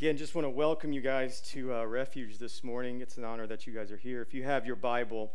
Again, just want to welcome you guys to uh, Refuge this morning. It's an honor that you guys are here. If you have your Bible,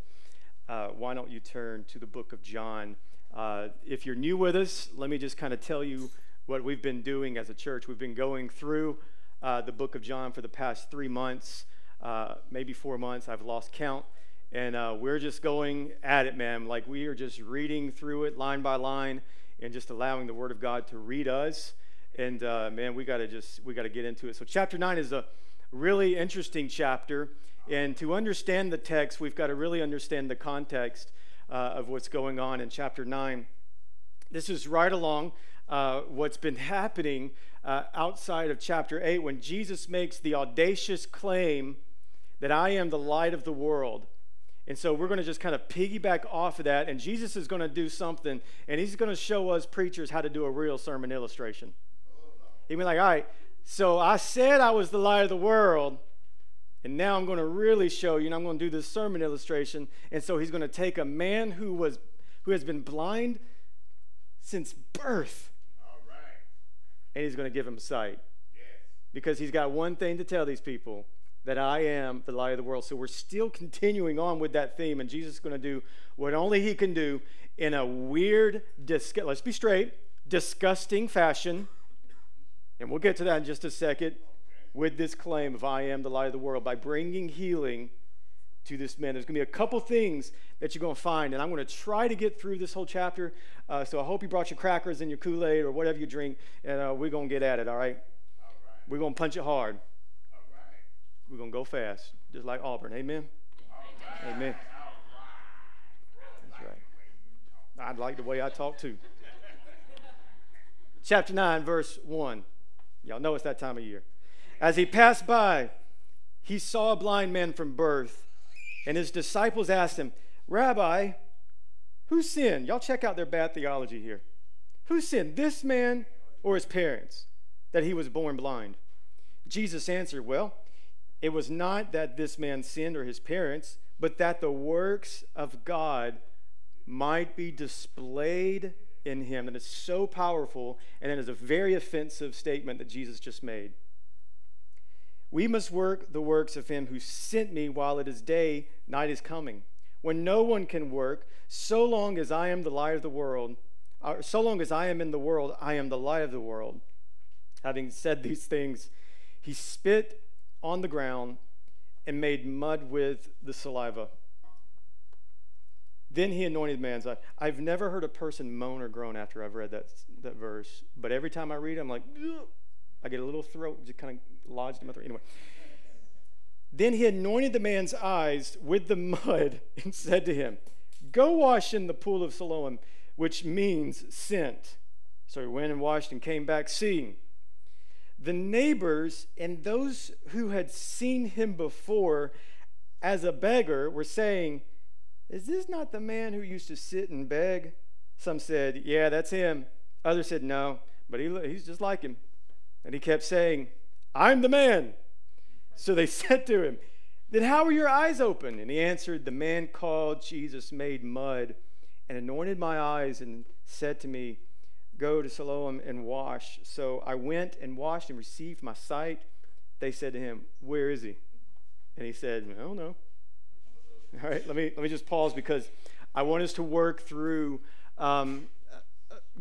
uh, why don't you turn to the book of John? Uh, if you're new with us, let me just kind of tell you what we've been doing as a church. We've been going through uh, the book of John for the past three months, uh, maybe four months. I've lost count. And uh, we're just going at it, man. Like we are just reading through it line by line and just allowing the Word of God to read us and uh, man, we got to just we got to get into it. So chapter nine is a really interesting chapter, and to understand the text, we've got to really understand the context uh, of what's going on in chapter nine. This is right along uh, what's been happening uh, outside of chapter eight when Jesus makes the audacious claim that I am the light of the world. And so we're going to just kind of piggyback off of that, and Jesus is going to do something, and he's going to show us preachers how to do a real sermon illustration. He'd be like, all right, so I said I was the light of the world, and now I'm going to really show you, and I'm going to do this sermon illustration. And so he's going to take a man who was who has been blind since birth. And he's going to give him sight. Yes. Because he's got one thing to tell these people that I am the light of the world. So we're still continuing on with that theme, and Jesus is going to do what only he can do in a weird, disgu- let's be straight, disgusting fashion and we'll get to that in just a second with this claim of I am the light of the world by bringing healing to this man. There's going to be a couple things that you're going to find, and I'm going to try to get through this whole chapter. Uh, so I hope you brought your crackers and your Kool Aid or whatever you drink, and uh, we're going to get at it, all right? All right. We're going to punch it hard. All right. We're going to go fast, just like Auburn. Amen? Right. Amen. That's right. I'd like the way I talk too. Chapter 9, verse 1. Y'all know it's that time of year. As he passed by, he saw a blind man from birth, and his disciples asked him, Rabbi, who sinned? Y'all check out their bad theology here. Who sinned, this man or his parents, that he was born blind? Jesus answered, Well, it was not that this man sinned or his parents, but that the works of God might be displayed in him that is so powerful, and it is a very offensive statement that Jesus just made. We must work the works of him who sent me while it is day, night is coming. When no one can work, so long as I am the light of the world, uh, so long as I am in the world, I am the light of the world. Having said these things, he spit on the ground and made mud with the saliva. Then he anointed the man's eye. I've never heard a person moan or groan after I've read that, that verse, but every time I read it, I'm like, Ugh! I get a little throat just kind of lodged in my throat. Anyway. Then he anointed the man's eyes with the mud and said to him, Go wash in the pool of Siloam, which means sent. So he went and washed and came back seeing. The neighbors and those who had seen him before as a beggar were saying, is this not the man who used to sit and beg? Some said, Yeah, that's him. Others said, No, but he, he's just like him. And he kept saying, I'm the man. So they said to him, Then how were your eyes open? And he answered, The man called Jesus made mud and anointed my eyes and said to me, Go to Siloam and wash. So I went and washed and received my sight. They said to him, Where is he? And he said, I don't know. All right, let me, let me just pause because I want us to work through, um,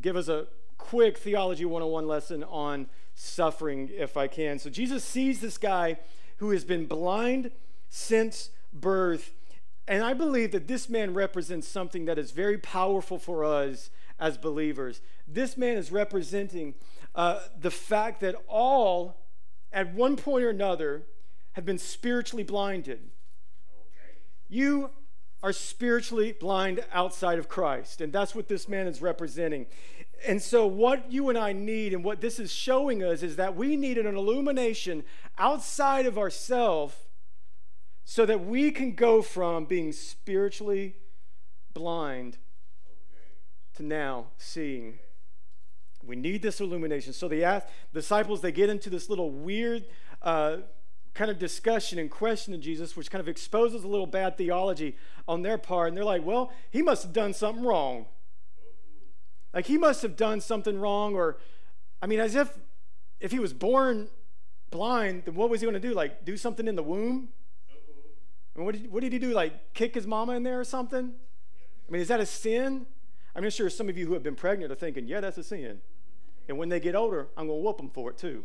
give us a quick Theology 101 lesson on suffering, if I can. So Jesus sees this guy who has been blind since birth. And I believe that this man represents something that is very powerful for us as believers. This man is representing uh, the fact that all, at one point or another, have been spiritually blinded. You are spiritually blind outside of Christ. And that's what this man is representing. And so, what you and I need, and what this is showing us, is that we need an illumination outside of ourselves so that we can go from being spiritually blind to now seeing. We need this illumination. So the disciples they get into this little weird uh, kind of discussion and question of Jesus, which kind of exposes a little bad theology on their part. And they're like, well, he must have done something wrong. Like he must have done something wrong, or I mean, as if if he was born blind, then what was he going to do? Like, do something in the womb? I mean, what, did, what did he do? Like, kick his mama in there or something? I mean, is that a sin? I'm sure some of you who have been pregnant are thinking, yeah, that's a sin. And when they get older, I'm going to whoop them for it too.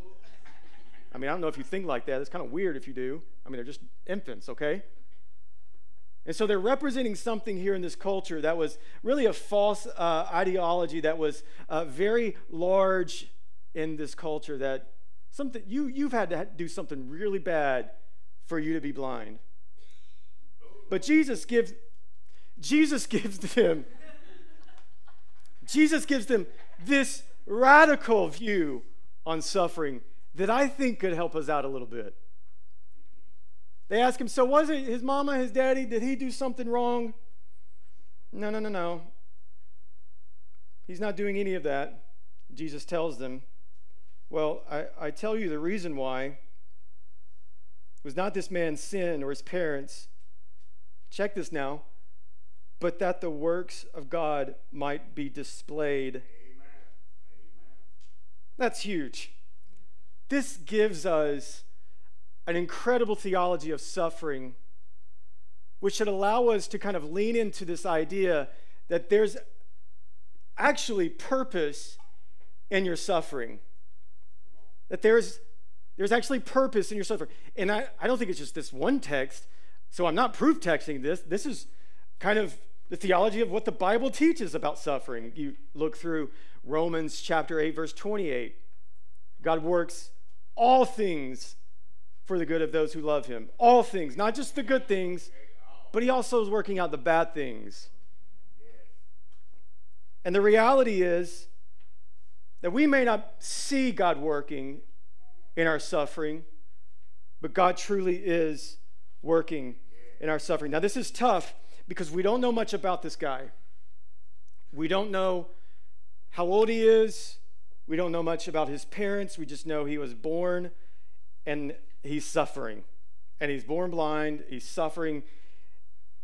I mean, I don't know if you think like that. It's kind of weird if you do. I mean, they're just infants, okay? And so they're representing something here in this culture that was really a false uh, ideology that was uh, very large in this culture that something you you've had to do something really bad for you to be blind. But Jesus gives Jesus gives them Jesus gives them this radical view on suffering that I think could help us out a little bit. They ask him, So was it his mama, his daddy? Did he do something wrong? No, no, no, no. He's not doing any of that. Jesus tells them, Well, I, I tell you the reason why it was not this man's sin or his parents. Check this now. But that the works of God might be displayed. Amen. That's huge. This gives us an incredible theology of suffering, which should allow us to kind of lean into this idea that there's actually purpose in your suffering. That there's, there's actually purpose in your suffering. And I, I don't think it's just this one text, so I'm not proof texting this. This is kind of the theology of what the Bible teaches about suffering. You look through Romans chapter 8, verse 28. God works all things for the good of those who love him. All things, not just the good things, but he also is working out the bad things. And the reality is that we may not see God working in our suffering, but God truly is working in our suffering. Now, this is tough because we don't know much about this guy. We don't know how old he is. We don't know much about his parents. We just know he was born and he's suffering. And he's born blind, he's suffering.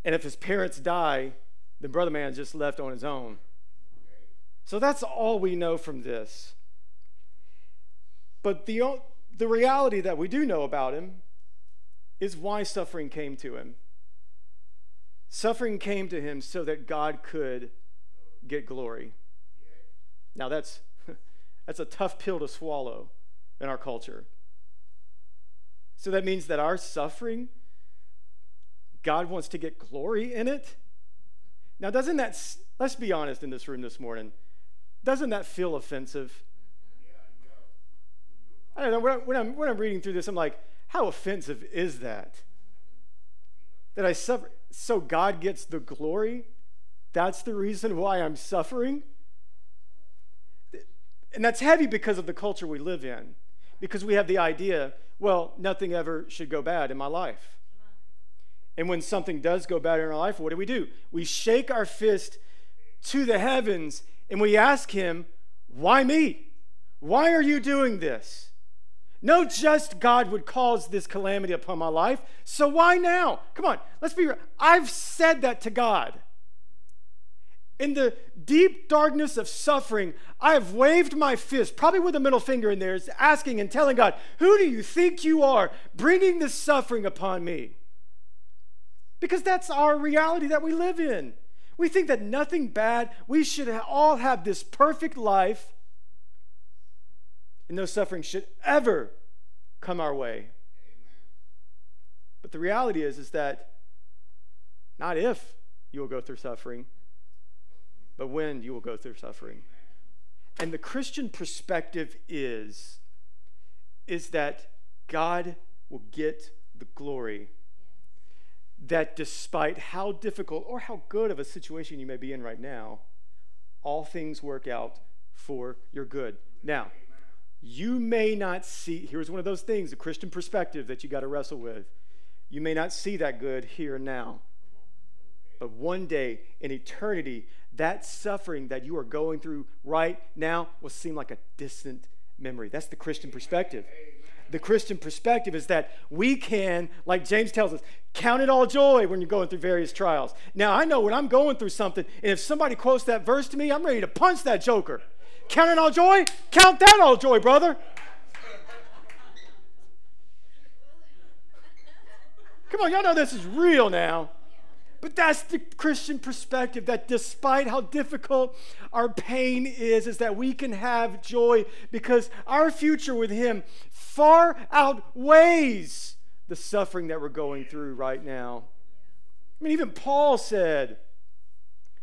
And if his parents die, then Brother Man's just left on his own. So that's all we know from this. But the, the reality that we do know about him is why suffering came to him. Suffering came to him so that God could get glory. Now that's that's a tough pill to swallow in our culture. So that means that our suffering, God wants to get glory in it. Now, doesn't that, let's be honest in this room this morning, doesn't that feel offensive? I don't know, when, I, when, I'm, when I'm reading through this, I'm like, how offensive is that? That I suffer, so God gets the glory? That's the reason why I'm suffering? And that's heavy because of the culture we live in, because we have the idea well, nothing ever should go bad in my life. And when something does go bad in our life, what do we do? We shake our fist to the heavens and we ask Him, Why me? Why are you doing this? No just God would cause this calamity upon my life, so why now? Come on, let's be real. I've said that to God. In the deep darkness of suffering, I have waved my fist, probably with a middle finger in there, asking and telling God, Who do you think you are bringing this suffering upon me? Because that's our reality that we live in. We think that nothing bad, we should all have this perfect life, and no suffering should ever come our way. But the reality is, is that not if you will go through suffering, but when you will go through suffering. And the Christian perspective is is that God will get the glory. That despite how difficult or how good of a situation you may be in right now, all things work out for your good. Now, you may not see, here's one of those things, the Christian perspective that you got to wrestle with. You may not see that good here and now. But one day in eternity, that suffering that you are going through right now will seem like a distant memory. That's the Christian perspective. The Christian perspective is that we can, like James tells us, count it all joy when you're going through various trials. Now, I know when I'm going through something, and if somebody quotes that verse to me, I'm ready to punch that joker. Count it all joy? Count that all joy, brother. Come on, y'all know this is real now. But that's the Christian perspective that despite how difficult our pain is, is that we can have joy because our future with Him far outweighs the suffering that we're going through right now. I mean, even Paul said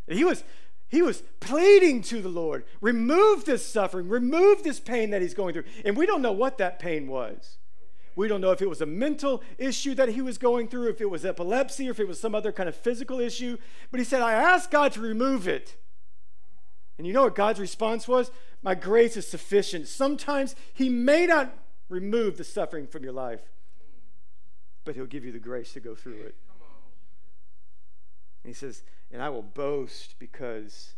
he was he was pleading to the Lord, remove this suffering, remove this pain that he's going through. And we don't know what that pain was. We don't know if it was a mental issue that he was going through, if it was epilepsy, or if it was some other kind of physical issue. But he said, I asked God to remove it. And you know what God's response was? My grace is sufficient. Sometimes he may not remove the suffering from your life, but he'll give you the grace to go through it. And he says, And I will boast because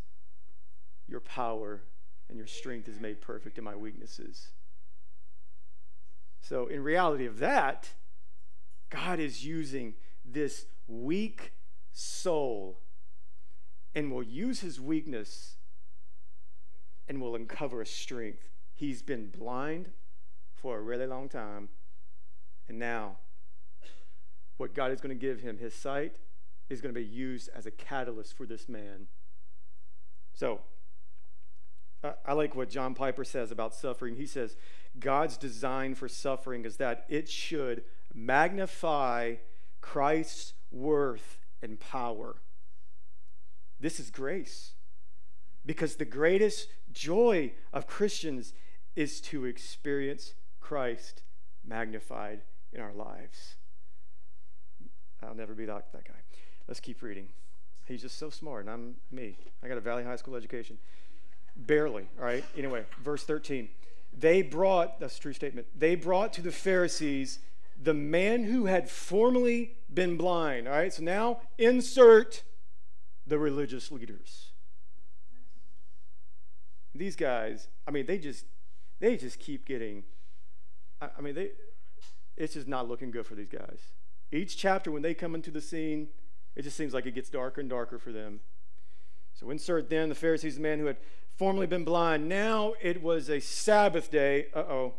your power and your strength is made perfect in my weaknesses. So, in reality of that, God is using this weak soul and will use his weakness and will uncover a strength. He's been blind for a really long time, and now what God is going to give him, his sight, is going to be used as a catalyst for this man. So, I like what John Piper says about suffering. He says, God's design for suffering is that it should magnify Christ's worth and power. This is grace. Because the greatest joy of Christians is to experience Christ magnified in our lives. I'll never be that, that guy. Let's keep reading. He's just so smart, and I'm me. I got a Valley High School education. Barely, all right? Anyway, verse 13 they brought, that's a true statement, they brought to the Pharisees the man who had formerly been blind. All right, so now insert the religious leaders. These guys, I mean, they just they just keep getting I, I mean, they it's just not looking good for these guys. Each chapter when they come into the scene, it just seems like it gets darker and darker for them. So insert then the Pharisees, the man who had formerly been blind. Now it was a Sabbath day, uh oh,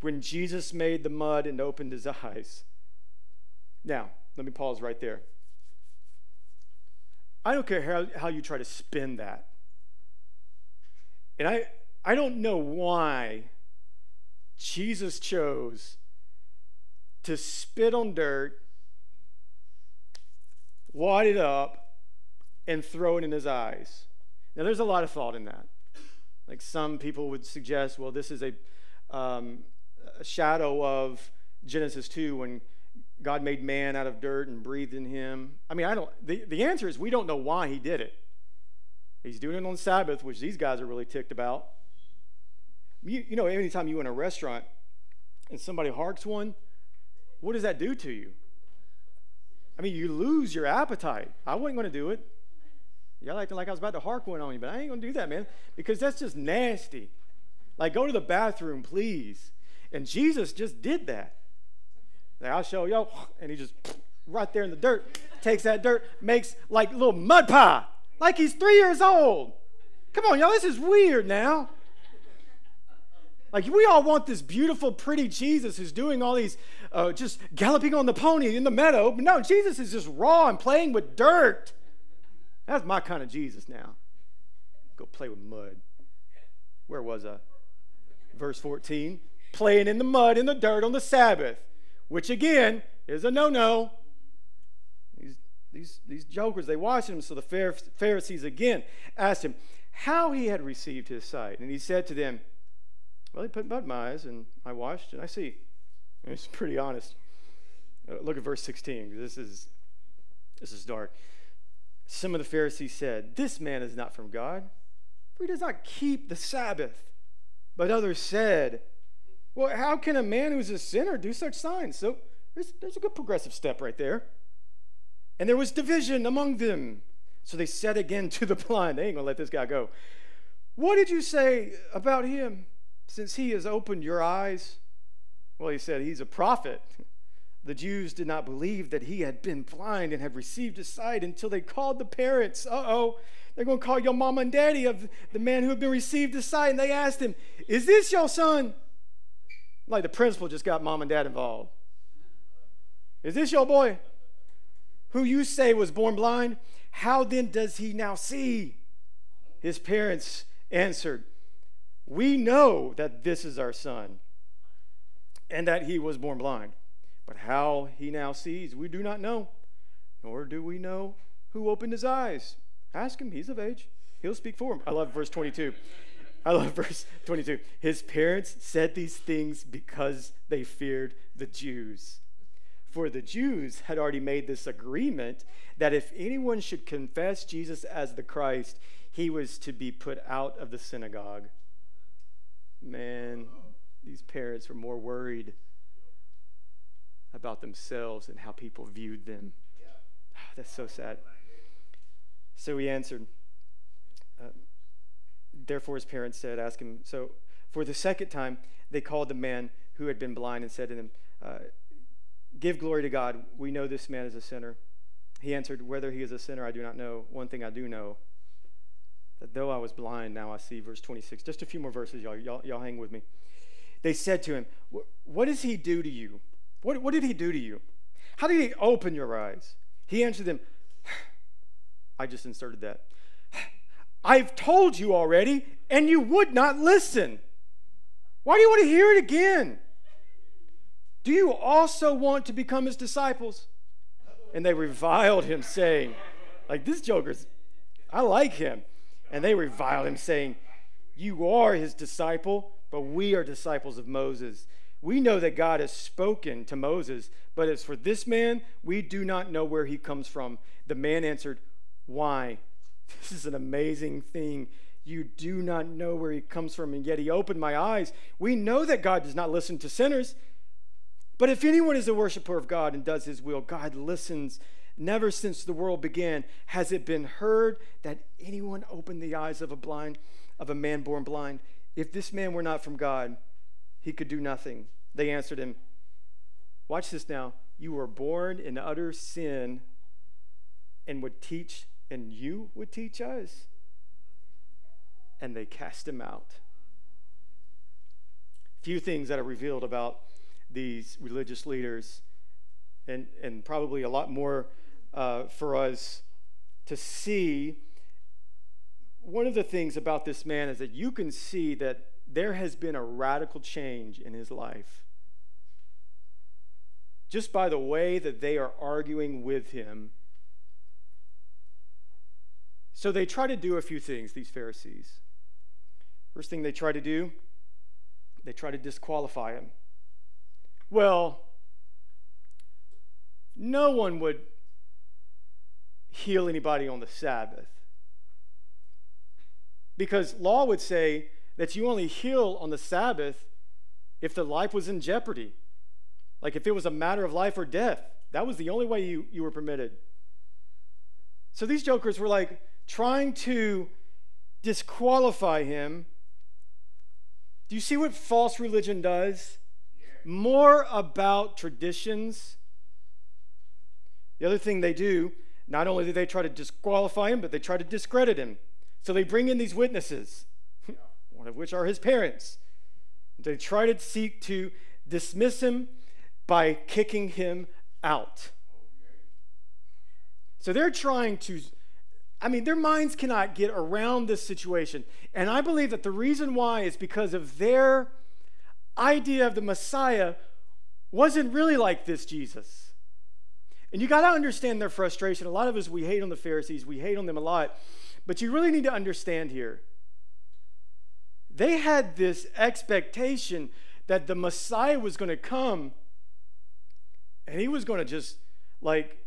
when Jesus made the mud and opened his eyes. Now, let me pause right there. I don't care how, how you try to spin that. And I, I don't know why Jesus chose to spit on dirt, wad it up, and throw it in his eyes. Now, there's a lot of thought in that. Like some people would suggest, well, this is a, um, a shadow of Genesis 2 when God made man out of dirt and breathed in him. I mean, I don't, the, the answer is we don't know why he did it. He's doing it on Sabbath, which these guys are really ticked about. You, you know, anytime you in a restaurant and somebody harks one, what does that do to you? I mean, you lose your appetite. I wasn't going to do it. Y'all acting like I was about to hark one on you, but I ain't gonna do that, man, because that's just nasty. Like, go to the bathroom, please. And Jesus just did that. Like, I'll show y'all, and he just right there in the dirt takes that dirt, makes like little mud pie, like he's three years old. Come on, y'all, this is weird now. Like, we all want this beautiful, pretty Jesus who's doing all these, uh, just galloping on the pony in the meadow. But no, Jesus is just raw and playing with dirt. That's my kind of Jesus now. Go play with mud. Where was I? Verse 14 playing in the mud, in the dirt on the Sabbath, which again is a no no. These, these, these jokers, they watched him. So the Pharisees again asked him how he had received his sight. And he said to them, Well, he put mud in my eyes, and I washed, and I see. And it's pretty honest. Uh, look at verse 16. This is, this is dark. Some of the Pharisees said, This man is not from God, for he does not keep the Sabbath. But others said, Well, how can a man who's a sinner do such signs? So there's, there's a good progressive step right there. And there was division among them. So they said again to the blind, They ain't gonna let this guy go. What did you say about him since he has opened your eyes? Well, he said, He's a prophet. The Jews did not believe that he had been blind and had received his sight until they called the parents. Uh oh, they're going to call your mom and daddy of the man who had been received his sight. And they asked him, Is this your son? Like the principal just got mom and dad involved. Is this your boy? Who you say was born blind? How then does he now see? His parents answered, We know that this is our son and that he was born blind. But how he now sees, we do not know, nor do we know who opened his eyes. Ask him, he's of age. He'll speak for him. I love verse 22. I love verse 22. His parents said these things because they feared the Jews. For the Jews had already made this agreement that if anyone should confess Jesus as the Christ, he was to be put out of the synagogue. Man, these parents were more worried about themselves and how people viewed them. That's so sad. So he answered. Uh, Therefore, his parents said, Ask him. So, for the second time, they called the man who had been blind and said to him, uh, Give glory to God. We know this man is a sinner. He answered, Whether he is a sinner, I do not know. One thing I do know that though I was blind, now I see. Verse 26. Just a few more verses, y'all. Y'all, y'all hang with me. They said to him, What does he do to you? What, what did he do to you? How did he open your eyes? He answered them, I just inserted that. I've told you already, and you would not listen. Why do you want to hear it again? Do you also want to become his disciples? And they reviled him, saying, like, this joker's, I like him. And they reviled him, saying, You are his disciple, but we are disciples of Moses. We know that God has spoken to Moses, but as for this man, we do not know where he comes from. The man answered, Why? This is an amazing thing. You do not know where he comes from, and yet he opened my eyes. We know that God does not listen to sinners. But if anyone is a worshiper of God and does his will, God listens. Never since the world began has it been heard that anyone opened the eyes of a blind of a man born blind. If this man were not from God, he could do nothing. They answered him, Watch this now. You were born in utter sin and would teach and you would teach us. And they cast him out. Few things that are revealed about these religious leaders, and, and probably a lot more uh, for us to see. One of the things about this man is that you can see that there has been a radical change in his life. Just by the way that they are arguing with him so they try to do a few things, these Pharisees. First thing they try to do, they try to disqualify him. Well, no one would heal anybody on the Sabbath. Because law would say that you only heal on the Sabbath if the life was in jeopardy. Like if it was a matter of life or death. That was the only way you, you were permitted. So these jokers were like, trying to disqualify him. Do you see what false religion does? More about traditions. The other thing they do, not only do they try to disqualify him, but they try to discredit him. So they bring in these witnesses, one of which are his parents. They try to seek to dismiss him by kicking him out. So they're trying to I mean, their minds cannot get around this situation. And I believe that the reason why is because of their idea of the Messiah wasn't really like this Jesus. And you got to understand their frustration. A lot of us, we hate on the Pharisees, we hate on them a lot. But you really need to understand here. They had this expectation that the Messiah was going to come and he was going to just like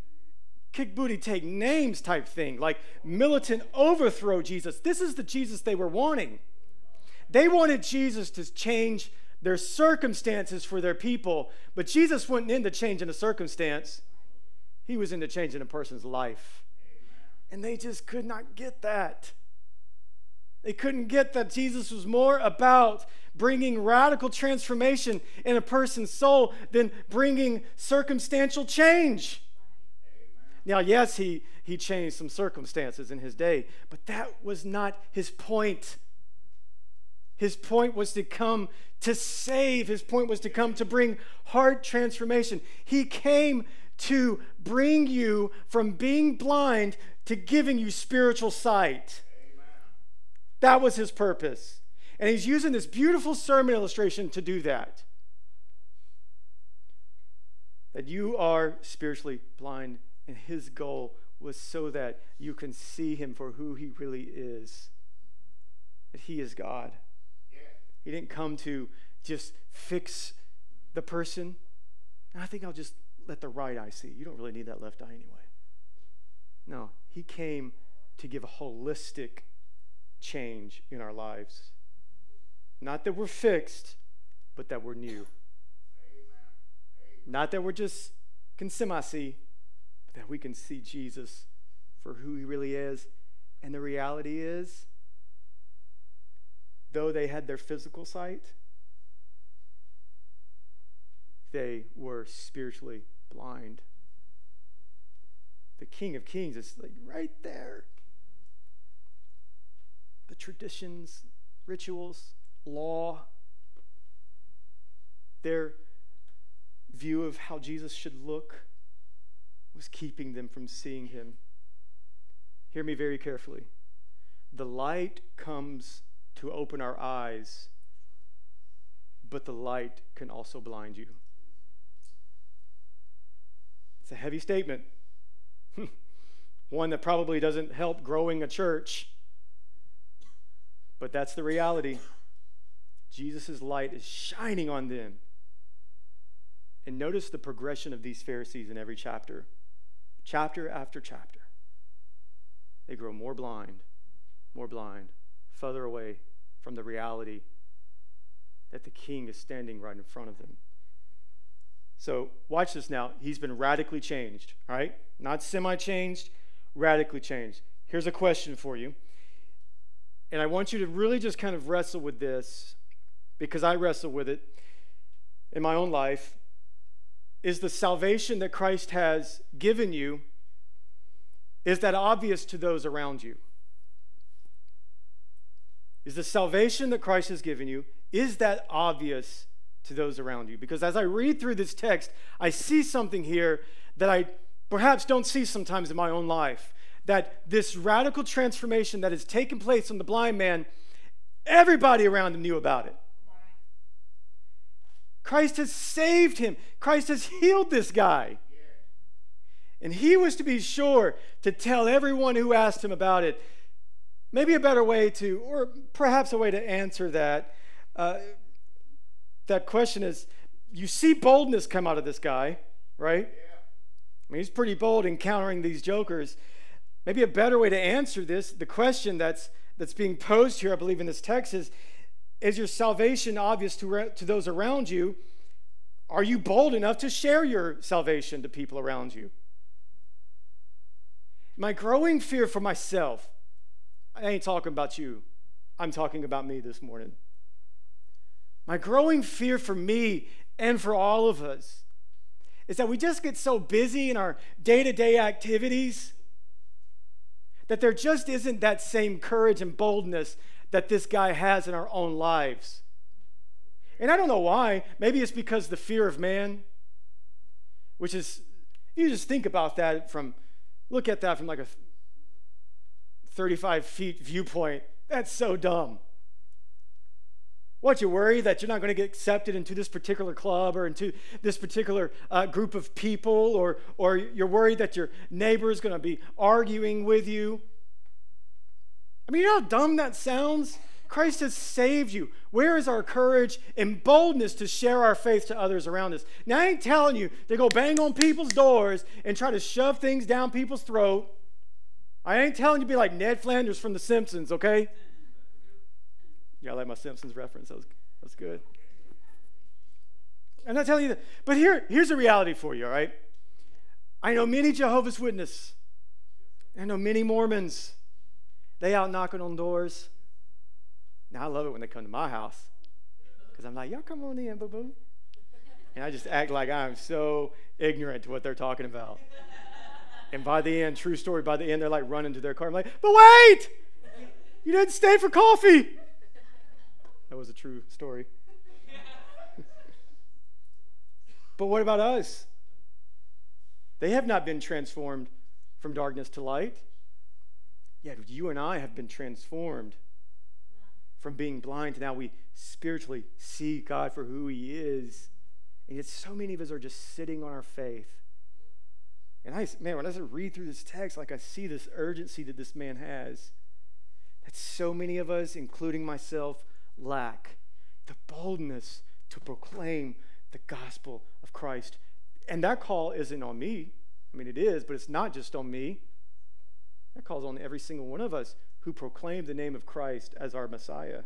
kick booty, take names type thing, like militant overthrow Jesus. This is the Jesus they were wanting. They wanted Jesus to change their circumstances for their people, but Jesus wasn't into changing a circumstance, He was into changing a person's life. And they just could not get that. They couldn't get that Jesus was more about bringing radical transformation in a person's soul than bringing circumstantial change. Now, yes, he, he changed some circumstances in his day, but that was not his point. His point was to come to save, his point was to come to bring heart transformation. He came to bring you from being blind to giving you spiritual sight. That was his purpose. And he's using this beautiful sermon illustration to do that. That you are spiritually blind, and his goal was so that you can see him for who he really is. That he is God. He didn't come to just fix the person. I think I'll just let the right eye see. You don't really need that left eye anyway. No, he came to give a holistic change in our lives. Not that we're fixed, but that we're new. Not that we're just see, but that we can see Jesus for who he really is. And the reality is, though they had their physical sight, they were spiritually blind. The King of Kings is like right there. The traditions, rituals, law, their view of how Jesus should look was keeping them from seeing him. Hear me very carefully. The light comes to open our eyes, but the light can also blind you. It's a heavy statement. One that probably doesn't help growing a church. But that's the reality. Jesus' light is shining on them. And notice the progression of these Pharisees in every chapter, chapter after chapter. They grow more blind, more blind, further away from the reality that the king is standing right in front of them. So, watch this now. He's been radically changed, right? Not semi changed, radically changed. Here's a question for you. And I want you to really just kind of wrestle with this because I wrestle with it in my own life. Is the salvation that Christ has given you is that obvious to those around you? Is the salvation that Christ has given you is that obvious to those around you. Because as I read through this text, I see something here that I perhaps don't see sometimes in my own life. That this radical transformation that has taken place on the blind man, everybody around him knew about it. Christ has saved him, Christ has healed this guy. And he was to be sure to tell everyone who asked him about it. Maybe a better way to, or perhaps a way to answer that. Uh, that question is you see boldness come out of this guy, right? I mean, he's pretty bold encountering these jokers. Maybe a better way to answer this, the question that's that's being posed here, I believe, in this text is Is your salvation obvious to, to those around you? Are you bold enough to share your salvation to people around you? My growing fear for myself, I ain't talking about you, I'm talking about me this morning. My growing fear for me and for all of us is that we just get so busy in our day to day activities that there just isn't that same courage and boldness that this guy has in our own lives. And I don't know why. Maybe it's because the fear of man, which is, you just think about that from, look at that from like a 35 feet viewpoint. That's so dumb. What, you worry that you're not going to get accepted into this particular club or into this particular uh, group of people, or, or you're worried that your neighbor is going to be arguing with you? I mean, you know how dumb that sounds? Christ has saved you. Where is our courage and boldness to share our faith to others around us? Now, I ain't telling you to go bang on people's doors and try to shove things down people's throat. I ain't telling you to be like Ned Flanders from The Simpsons, okay? I like my Simpsons reference. That was, that's good. I'm not telling you that. But here, here's a reality for you, all right? I know many Jehovah's Witnesses. I know many Mormons. They out knocking on doors. Now, I love it when they come to my house because I'm like, y'all come on in, boo boo. And I just act like I'm so ignorant to what they're talking about. And by the end, true story, by the end, they're like running to their car. I'm like, but wait! You didn't stay for coffee. That was a true story. but what about us? They have not been transformed from darkness to light. Yet you and I have been transformed from being blind to now we spiritually see God for who He is. And yet, so many of us are just sitting on our faith. And I, man, when I read through this text, like I see this urgency that this man has, that so many of us, including myself, lack the boldness to proclaim the gospel of Christ. And that call isn't on me. I mean, it is, but it's not just on me. That calls on every single one of us who proclaim the name of Christ as our Messiah.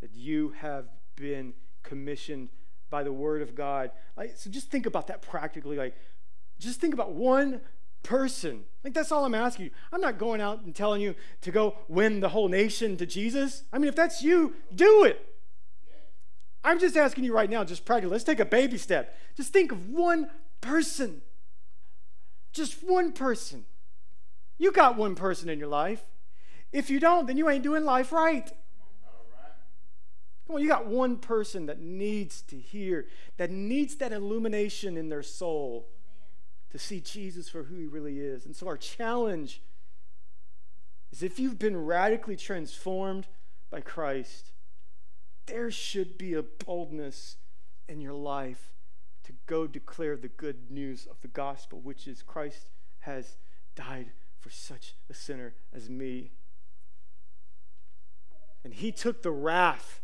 That you have been commissioned by the word of God. Like, so just think about that practically. Like, just think about one person. Like, that's all I'm asking you. I'm not going out and telling you to go win the whole nation to Jesus. I mean, if that's you, do it. I'm just asking you right now, just practically, let's take a baby step. Just think of one person. Just one person. You got one person in your life. If you don't, then you ain't doing life right. Come on, you got one person that needs to hear, that needs that illumination in their soul to see Jesus for who he really is. And so, our challenge is if you've been radically transformed by Christ, there should be a boldness in your life to go declare the good news of the gospel, which is Christ has died for such a sinner as me. And he took the wrath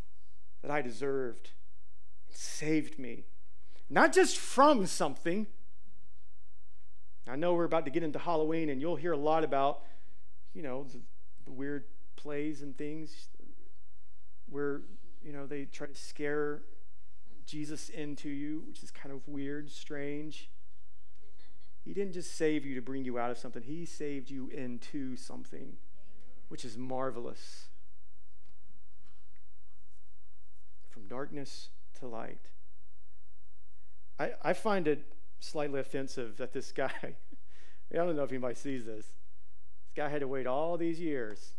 that I deserved and saved me. Not just from something. I know we're about to get into Halloween, and you'll hear a lot about, you know, the, the weird plays and things where, you know, they try to scare Jesus into you, which is kind of weird, strange. He didn't just save you to bring you out of something, He saved you into something, which is marvelous. from darkness to light. I, I find it slightly offensive that this guy, I don't know if anybody sees this, this guy had to wait all these years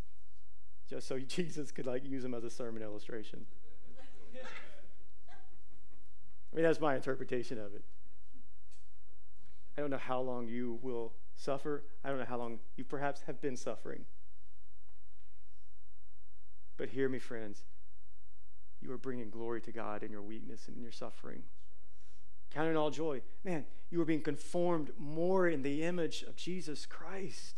just so Jesus could like use him as a sermon illustration. I mean, that's my interpretation of it. I don't know how long you will suffer. I don't know how long you perhaps have been suffering. But hear me, friends you are bringing glory to God in your weakness and in your suffering. Count it all joy. Man, you are being conformed more in the image of Jesus Christ.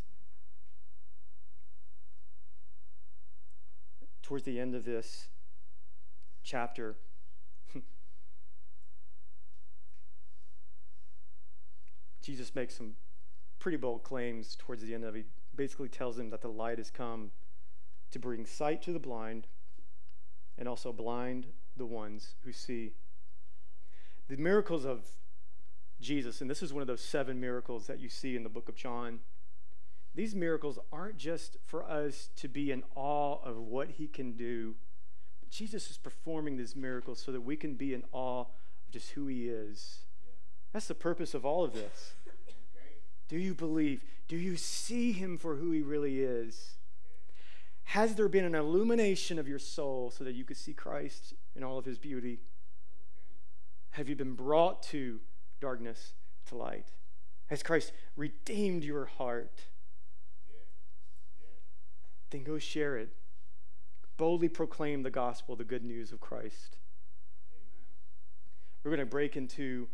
Towards the end of this chapter, Jesus makes some pretty bold claims towards the end of it. He basically tells him that the light has come to bring sight to the blind and also blind the ones who see. The miracles of Jesus, and this is one of those seven miracles that you see in the book of John. These miracles aren't just for us to be in awe of what he can do, but Jesus is performing these miracles so that we can be in awe of just who he is. That's the purpose of all of this. Do you believe? Do you see him for who he really is? Has there been an illumination of your soul so that you could see Christ in all of his beauty? Have you been brought to darkness to light? Has Christ redeemed your heart? Then go share it. Boldly proclaim the gospel, the good news of Christ. We're going to break into